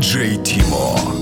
Диджей Тимо.